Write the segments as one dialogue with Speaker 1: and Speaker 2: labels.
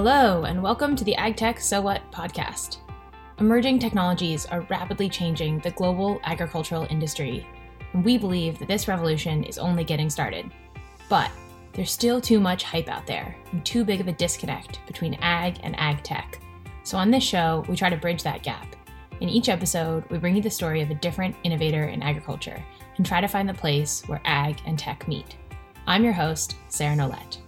Speaker 1: Hello, and welcome to the AgTech So What podcast. Emerging technologies are rapidly changing the global agricultural industry, and we believe that this revolution is only getting started. But there's still too much hype out there, and too big of a disconnect between ag and ag tech. So, on this show, we try to bridge that gap. In each episode, we bring you the story of a different innovator in agriculture and try to find the place where ag and tech meet. I'm your host, Sarah Nolet.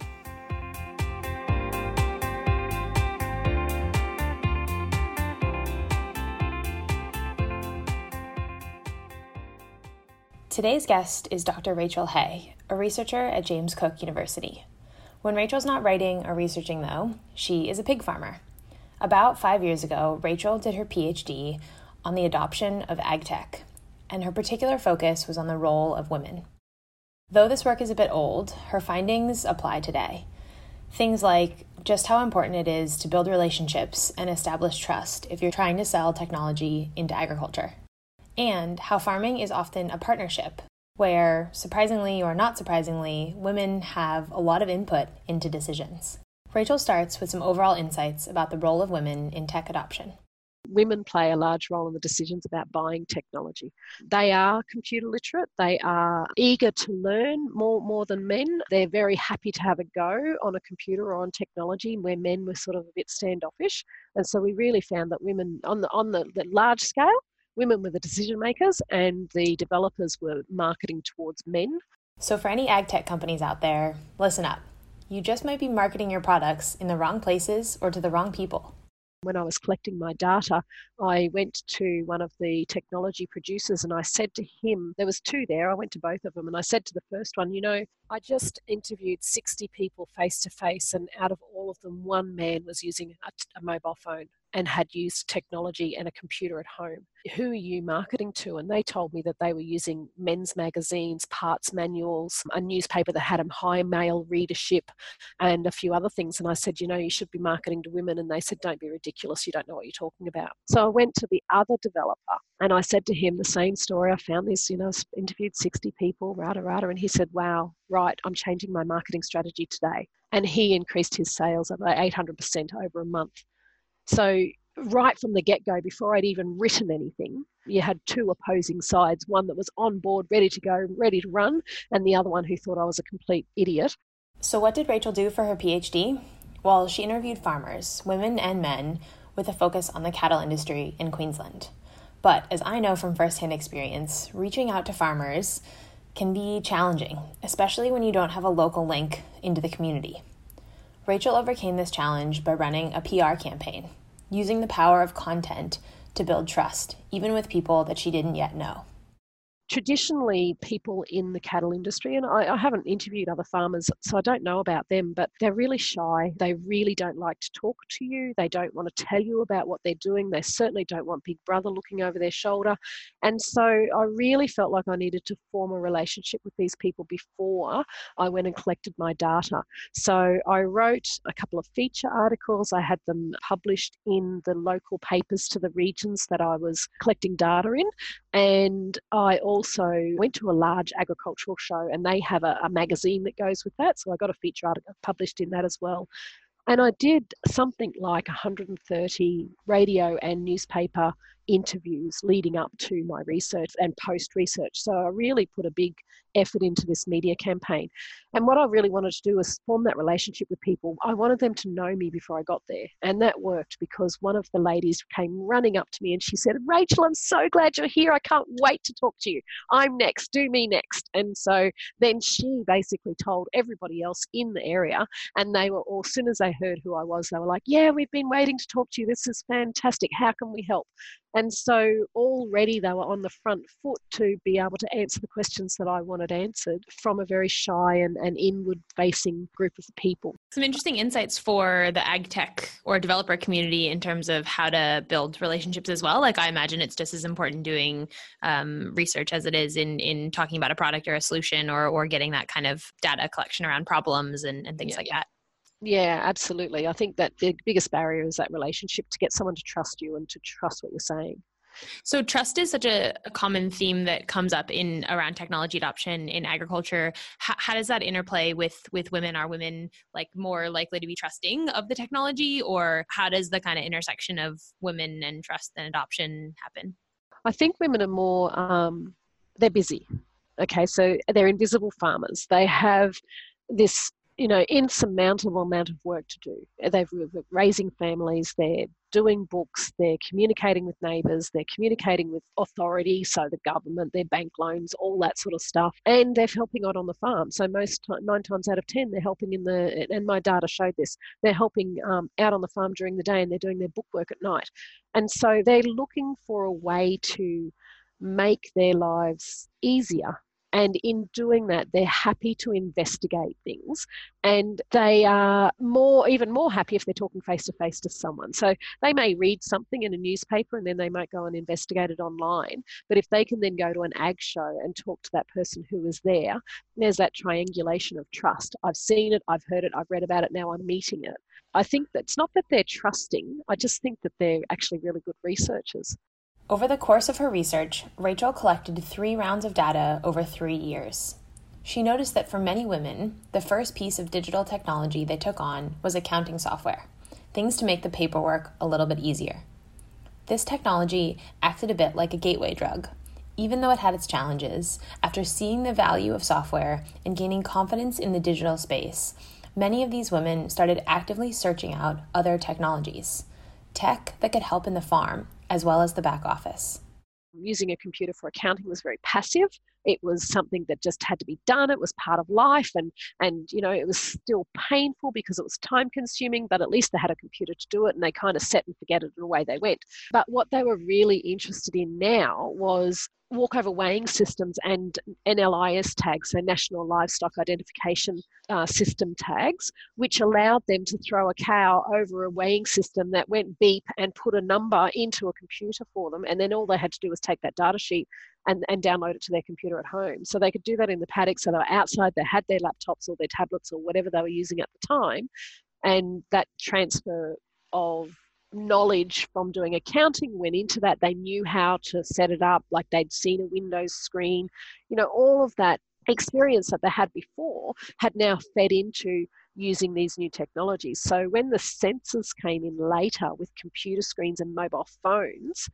Speaker 1: Today's guest is Dr. Rachel Hay, a researcher at James Cook University. When Rachel's not writing or researching, though, she is a pig farmer. About five years ago, Rachel did her PhD on the adoption of ag tech, and her particular focus was on the role of women. Though this work is a bit old, her findings apply today. Things like just how important it is to build relationships and establish trust if you're trying to sell technology into agriculture and how farming is often a partnership where, surprisingly or not surprisingly, women have a lot of input into decisions. Rachel starts with some overall insights about the role of women in tech adoption.
Speaker 2: Women play a large role in the decisions about buying technology. They are computer literate. They are eager to learn more, more than men. They're very happy to have a go on a computer or on technology, where men were sort of a bit standoffish. And so we really found that women on the on the, the large scale women were the decision makers and the developers were marketing towards men.
Speaker 1: So, for any ag tech companies out there, listen up. You just might be marketing your products in the wrong places or to the wrong people.
Speaker 2: When I was collecting my data, I went to one of the technology producers and I said to him, there was two there, I went to both of them and I said to the first one, you know, I just interviewed 60 people face to face and out of all of them, one man was using a, a mobile phone and had used technology and a computer at home. Who are you marketing to? And they told me that they were using men's magazines, parts manuals, a newspaper that had a high male readership, and a few other things. And I said, you know, you should be marketing to women. And they said, don't be ridiculous. You don't know what you're talking about. So I went to the other developer and I said to him the same story. I found this, you know, interviewed 60 people, rada, rada. And he said, wow, right, I'm changing my marketing strategy today. And he increased his sales by 800% over a month. So, right from the get go, before I'd even written anything, you had two opposing sides one that was on board, ready to go, ready to run, and the other one who thought I was a complete idiot.
Speaker 1: So, what did Rachel do for her PhD? Well, she interviewed farmers, women and men, with a focus on the cattle industry in Queensland. But as I know from firsthand experience, reaching out to farmers can be challenging, especially when you don't have a local link into the community. Rachel overcame this challenge by running a PR campaign using the power of content to build trust, even with people that she didn't yet know
Speaker 2: traditionally people in the cattle industry, and I, I, haven't interviewed other farmers, so I don't know about them, but they're really shy. They really don't like to talk to you. They don't want to tell you about what they're doing. They certainly don't want Big Brother looking over their shoulder. And so I really felt like I needed to form a relationship with these people before I went and collected my data. So I wrote a couple of feature articles. I had them published in the local papers to the regions that I was collecting data in. And I also went to a large agricultural show and they have a, a magazine that goes with that. So I got a feature article published in that as well. And I did something like 130 radio and newspaper interviews leading up to my research and post research. So I really put a big effort into this media campaign. And what I really wanted to do was form that relationship with people. I wanted them to know me before I got there. And that worked because one of the ladies came running up to me and she said, Rachel, I'm so glad you're here. I can't wait to talk to you. I'm next. Do me next. And so then she basically told everybody else in the area. And they were all, as soon as they heard who I was, they were like, Yeah, we've been waiting to talk to you. This is fantastic. How can we help? And so already they were on the front foot to be able to answer the questions that I wanted answered from a very shy and, and inward facing group of people.
Speaker 1: Some interesting insights for the ag tech or developer community in terms of how to build relationships as well. Like I imagine it's just as important doing um, research as it is in, in talking about a product or a solution or, or getting that kind of data collection around problems and, and things yeah, like that.
Speaker 2: Yeah, absolutely. I think that the biggest barrier is that relationship to get someone to trust you and to trust what you're saying.
Speaker 1: So trust is such a, a, common theme that comes up in around technology adoption in agriculture. H- how does that interplay with with women? Are women like more likely to be trusting of the technology, or how does the kind of intersection of women and trust and adoption happen?
Speaker 2: I think women are more um, they're busy. Okay, so they're invisible farmers. They have this you know insurmountable amount of work to do. They're raising families. They're doing books, they're communicating with neighbours, they're communicating with authority, so the government, their bank loans, all that sort of stuff, and they're helping out on the farm. So most nine times out of ten, they're helping in the, and my data showed this, they're helping um, out on the farm during the day and they're doing their book work at night. And so they're looking for a way to make their lives easier and in doing that, they're happy to investigate things and they are more, even more happy if they're talking face to face to someone. So they may read something in a newspaper and then they might go and investigate it online. But if they can then go to an ag show and talk to that person who was there, there's that triangulation of trust. I've seen it, I've heard it, I've read about it, now I'm meeting it. I think that it's not that they're trusting, I just think that they're actually really good researchers.
Speaker 1: Over the course of her research, Rachel collected three rounds of data over three years. She noticed that for many women, the first piece of digital technology they took on was accounting software, things to make the paperwork a little bit easier. This technology acted a bit like a gateway drug. Even though it had its challenges, after seeing the value of software and gaining confidence in the digital space, many of these women started actively searching out other technologies. Tech that could help in the farm as well as the back office.
Speaker 2: Using a computer for accounting was very passive. It was something that just had to be done. It was part of life, and and you know it was still painful because it was time consuming. But at least they had a computer to do it, and they kind of set and forget it, and away they went. But what they were really interested in now was walkover weighing systems and NLIS tags, so National Livestock Identification uh, System tags, which allowed them to throw a cow over a weighing system that went beep and put a number into a computer for them. And then all they had to do was take that data sheet and, and download it to their computer at home. So they could do that in the paddock. So they were outside, they had their laptops or their tablets or whatever they were using at the time. And that transfer of knowledge from doing accounting went into that. They knew how to set it up, like they'd seen a Windows screen. You know, all of that experience that they had before had now fed into using these new technologies. So when the sensors came in later with computer screens and mobile phones,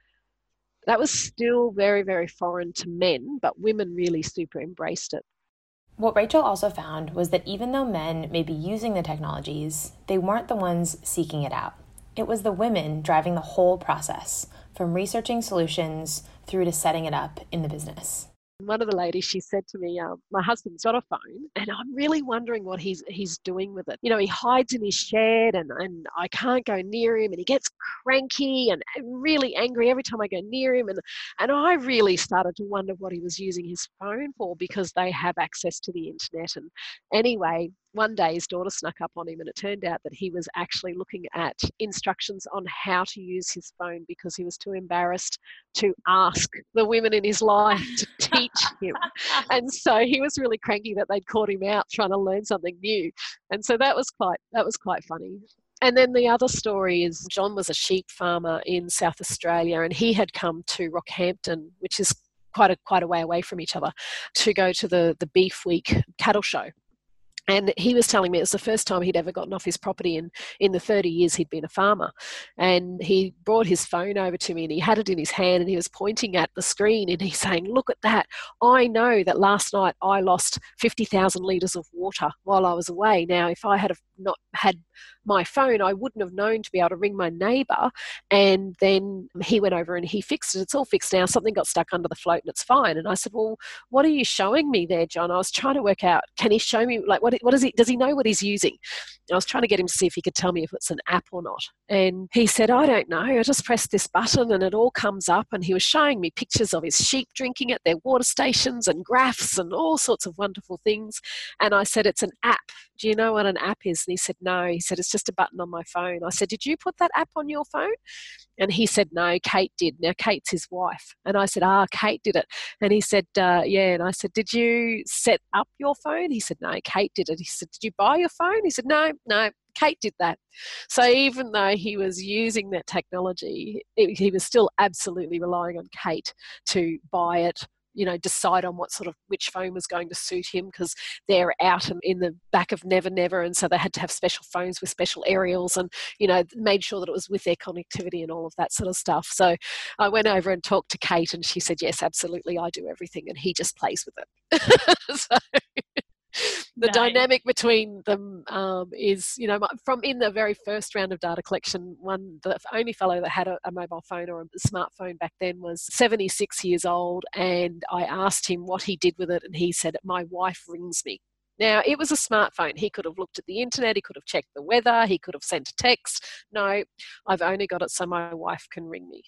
Speaker 2: that was still very, very foreign to men, but women really super embraced it.
Speaker 1: What Rachel also found was that even though men may be using the technologies, they weren't the ones seeking it out. It was the women driving the whole process, from researching solutions through to setting it up in the business.
Speaker 2: One of the ladies, she said to me, um, "My husband's got a phone, and I'm really wondering what he's he's doing with it. You know, he hides in his shed, and and I can't go near him, and he gets cranky and really angry every time I go near him, and and I really started to wonder what he was using his phone for because they have access to the internet. And anyway, one day his daughter snuck up on him and it turned out that he was actually looking at instructions on how to use his phone because he was too embarrassed to ask the women in his life to teach him. And so he was really cranky that they'd caught him out trying to learn something new. And so that was quite that was quite funny. And then the other story is John was a sheep farmer in South Australia and he had come to Rockhampton, which is quite a quite a way away from each other, to go to the, the Beef Week cattle show and he was telling me it was the first time he'd ever gotten off his property in, in the 30 years he'd been a farmer. And he brought his phone over to me and he had it in his hand and he was pointing at the screen and he's saying, Look at that. I know that last night I lost 50,000 litres of water while I was away. Now, if I had not had my phone, I wouldn't have known to be able to ring my neighbour. And then he went over and he fixed it. It's all fixed now. Something got stuck under the float and it's fine. And I said, Well, what are you showing me there, John? I was trying to work out, can he show me, like, what, what is he, does he know what he's using? I was trying to get him to see if he could tell me if it's an app or not. And he said, I don't know. I just pressed this button and it all comes up. And he was showing me pictures of his sheep drinking at their water stations and graphs and all sorts of wonderful things. And I said, It's an app. Do you know what an app is? And he said, No. He said, It's just a button on my phone. I said, Did you put that app on your phone? And he said, No, Kate did. Now, Kate's his wife. And I said, Ah, Kate did it. And he said, uh, Yeah. And I said, Did you set up your phone? He said, No, Kate did it. He said, Did you buy your phone? He said, No, no, Kate did that. So even though he was using that technology, it, he was still absolutely relying on Kate to buy it, you know decide on what sort of which phone was going to suit him because they're out in the back of Never Never, and so they had to have special phones with special aerials, and you know made sure that it was with their connectivity and all of that sort of stuff. So I went over and talked to Kate, and she said, "Yes, absolutely, I do everything," and he just plays with it. so the nice. dynamic between them um, is, you know, from in the very first round of data collection, one the only fellow that had a, a, mobile phone or a smartphone back then was 76 years old, and I asked him what he did with it, and he said, "My wife rings me." Now, it was a smartphone. He could have looked at the internet, he could have checked the weather, he could have sent a text. No, I've only got it so my wife can ring me.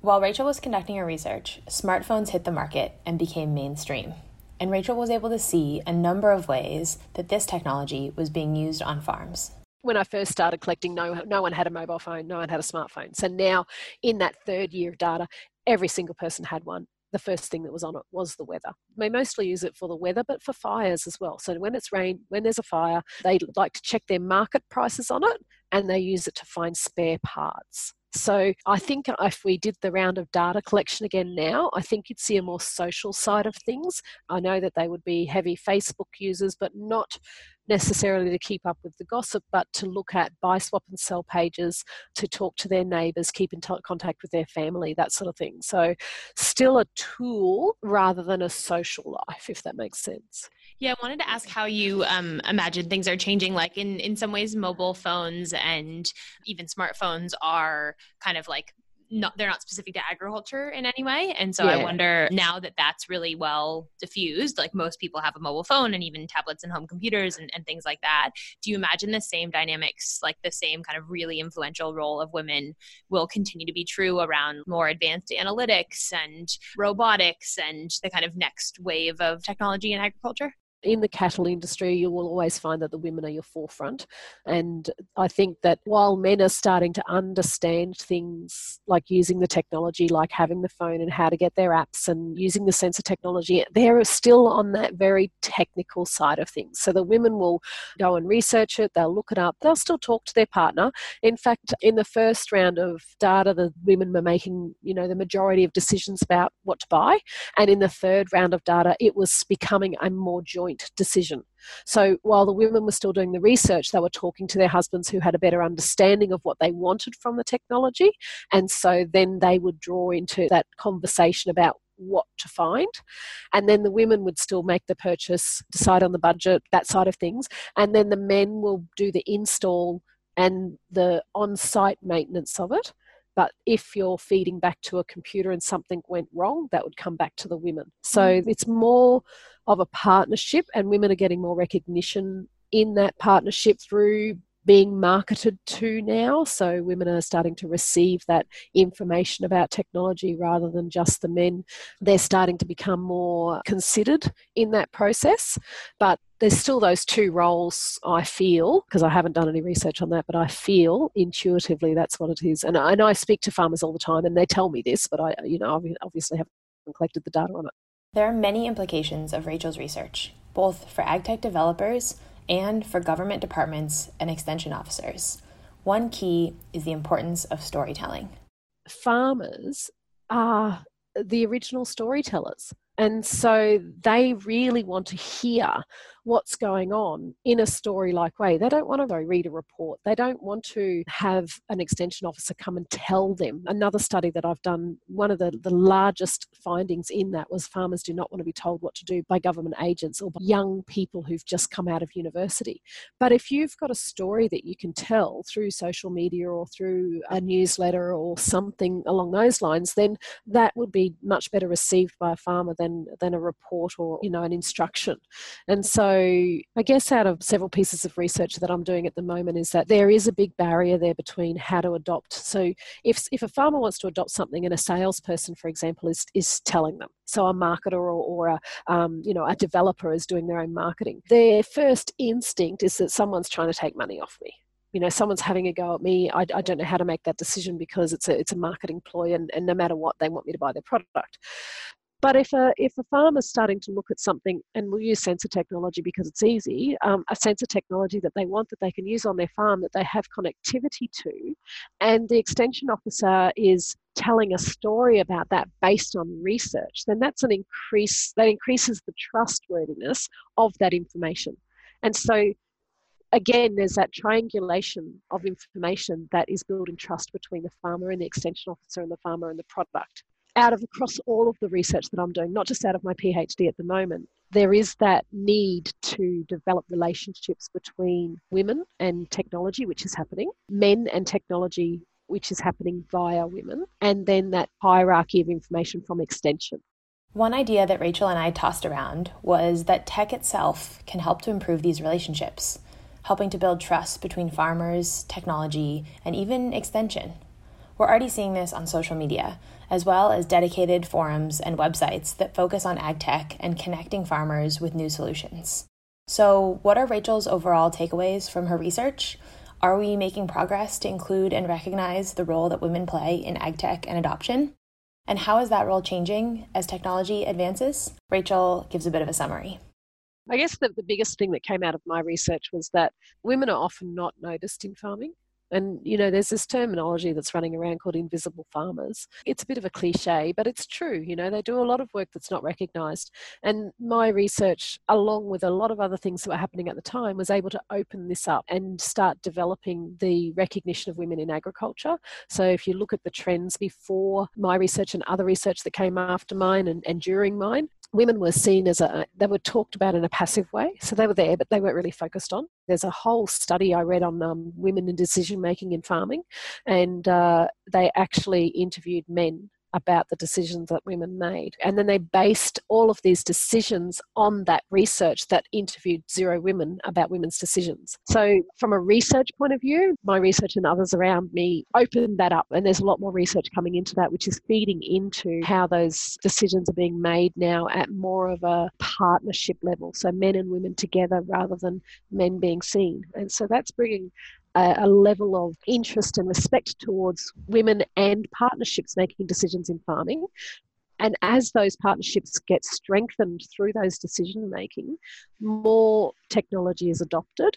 Speaker 1: While Rachel was conducting her research, smartphones hit the market and became mainstream and Rachel was able to see a number of ways that this technology was being used on farms.
Speaker 2: When I first started collecting, no, no one had a mobile phone, no one had a smartphone. So now, in that third year of data, every single person had one the first thing that was on it was the weather. They mostly use it for the weather, but for fires as well. So when it's rain, when there's a fire, they like to check their market prices on it and they use it to find spare parts. So I think if we did the round of data collection again now, I think you'd see a more social side of things. I know that they would be heavy Facebook users, but not necessarily to keep up with the gossip, but to look at buy, swap, and sell pages, to talk to their neighbours, keep in t- contact with their family, that sort of thing. So, still a tool rather than a social life, if that makes sense.
Speaker 3: Yeah, I wanted to ask how you um, imagine things are changing. Like in in some ways, mobile phones and even smartphones are kind of like not they're not specific to agriculture in any way and so yeah. i wonder now that that's really well diffused like most people have a mobile phone and even tablets and home computers and, and things like that do you imagine the same dynamics like the same kind of really influential role of women will continue to be true around more advanced analytics and robotics and the kind of next wave of technology in agriculture
Speaker 2: in the cattle industry, you will always find that the women are your forefront. And I think that while men are starting to understand things like using the technology, like having the phone and how to get their apps and using the sensor technology, they're still on that very technical side of things. So the women will go and research it, they'll look it up, they'll still talk to their partner. In fact, in the first round of data, the women were making, you know, the majority of decisions about what to buy. And in the third round of data, it was becoming a more joint joint decision. So while the women were still doing the research, they were talking to their husbands who had a better understanding of what they wanted from the technology. And so then they would draw into that conversation about what to find. And then the women would still make the purchase, decide on the budget, that side of things. And then the men will do the install and the on site maintenance of it. But if you're feeding back to a computer and something went wrong, that would come back to the women. So mm. it's more of a partnership, and women are getting more recognition in that partnership through being marketed to now. So women are starting to receive that information about technology rather than just the men. They're starting to become more considered in that process. But there's still those two roles, I feel, because I haven't done any research on that, but I feel intuitively that's what it is. And I, and I speak to farmers all the time and they tell me this, but I, you know, obviously haven't collected the data on it.
Speaker 1: There are many implications of Rachel's research, both for agtech developers and for government departments and extension officers. One key is the importance of storytelling.
Speaker 2: Farmers are the original storytellers. And so they really want to hear what's going on in a story like way. They don't want to read a report. They don't want to have an extension officer come and tell them. Another study that I've done, one of the, the largest findings in that was farmers do not want to be told what to do by government agents or by young people who've just come out of university. But if you've got a story that you can tell through social media or through a newsletter or something along those lines, then that would be much better received by a farmer than than a report or you know an instruction. And so I guess out of several pieces of research that I'm doing at the moment is that there is a big barrier there between how to adopt. So if if a farmer wants to adopt something and a salesperson, for example, is is telling them, so a marketer or, or a um, you know a developer is doing their own marketing, their first instinct is that someone's trying to take money off me. You know someone's having a go at me. I, I, don't know how to make that decision because it's a it's a marketing ploy and, and no matter what they want me to buy their product But if a if a farmer's starting to look at something, and we'll use sensor technology because it's easy, um, a sensor technology that they want that they can use on their farm that they have connectivity to, and the extension officer is telling a story about that based on research, then that's an increase that increases the trustworthiness of that information. And so again, there's that triangulation of information that is building trust between the farmer and the extension officer and the farmer and the product. Out of across all of the research that I'm doing, not just out of my PhD at the moment, there is that need to develop relationships between women and technology, which is happening, men and technology, which is happening via women, and then that hierarchy of information from extension.
Speaker 1: One idea that Rachel and I tossed around was that tech itself can help to improve these relationships helping to build trust between farmers, technology, and even extension. We're already seeing this on social media, as well as dedicated forums and websites that focus on ag tech and connecting farmers with new solutions. So, what are Rachel's overall takeaways from her research? Are we making progress to include and recognize the role that women play in ag tech and adoption? And how is that role changing as technology advances? Rachel gives a bit of a summary.
Speaker 2: I guess the, the biggest thing that came out of my research was that women are often not noticed in farming. And, you know, there's this terminology that's running around called invisible farmers. It's a bit of a cliche, but it's true. You know, they do a lot of work that's not recognized. And my research, along with a lot of other things that were happening at the time, was able to open this up and start developing the recognition of women in agriculture. So if you look at the trends before my research and other research that came after mine and, and during mine, women were seen as a they were talked about in a passive way. So they were there but they weren't really focused on. There's a whole study i read on um, women in decision making in farming and uh, they actually interviewed men about the decisions that women made. And then they based all of these decisions on that research that interviewed zero women about women's decisions. So, from a research point of view, my research and others around me opened that up. And there's a lot more research coming into that, which is feeding into how those decisions are being made now at more of a partnership level. So, men and women together rather than men being seen. And so that's bringing a, a level of interest and respect towards women and partnerships making decisions in farming. And as those partnerships get strengthened through those decision making, more technology is adopted,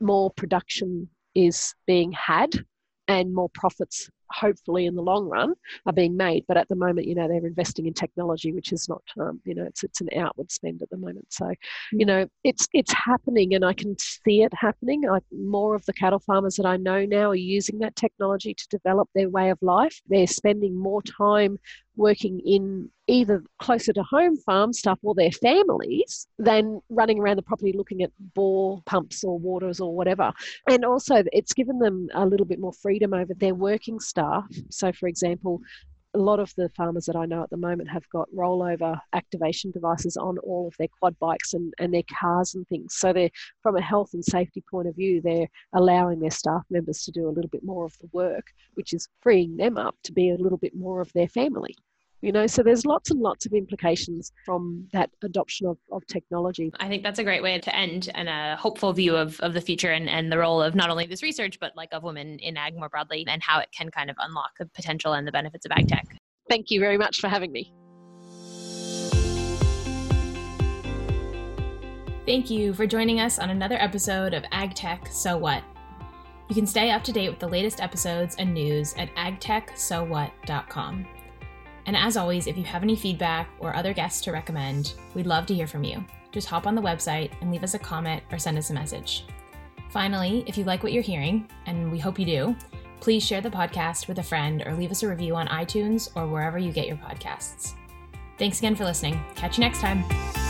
Speaker 2: more production is being had, and more profits hopefully in the long run are being made. But at the moment you know they're investing in technology which is not um, you know it's it's an outward spend at the moment. So you know it's it's happening and i can see it happening. I, more of the cattle farmers that i know now are using that technology to develop their way of life. They're spending more time working in either closer to home farm stuff or their families than running around the property looking at bore pumps or waters or whatever. And also, it's given them a little bit more freedom over their working staff. So, for example, a lot of the farmers that I know at the moment have got rollover activation devices on all of their quad bikes and, and their cars and things. So they're from a health and safety point of view, they're allowing their staff members to do a little bit more of the work, which is freeing them up to be a little bit more of their family you know so there's lots and lots of implications from that adoption of, of technology
Speaker 3: i think that's a great way to end and a hopeful view of, of the future and, and the role of not only this research but like of women in ag more broadly and how it can kind of unlock the potential and the benefits of ag tech
Speaker 2: thank you very much for having me
Speaker 1: Thank you for joining us on another episode of Ag Tech So What. You can stay up to date with the latest episodes and news at agtechsowhat.com. And as always, if you have any feedback or other guests to recommend, we'd love to hear from you. Just hop on the website and leave us a comment or send us a message. Finally, if you like what you're hearing, and we hope you do, please share the podcast with a friend or leave us a review on iTunes or wherever you get your podcasts. Thanks again for listening. Catch you next time.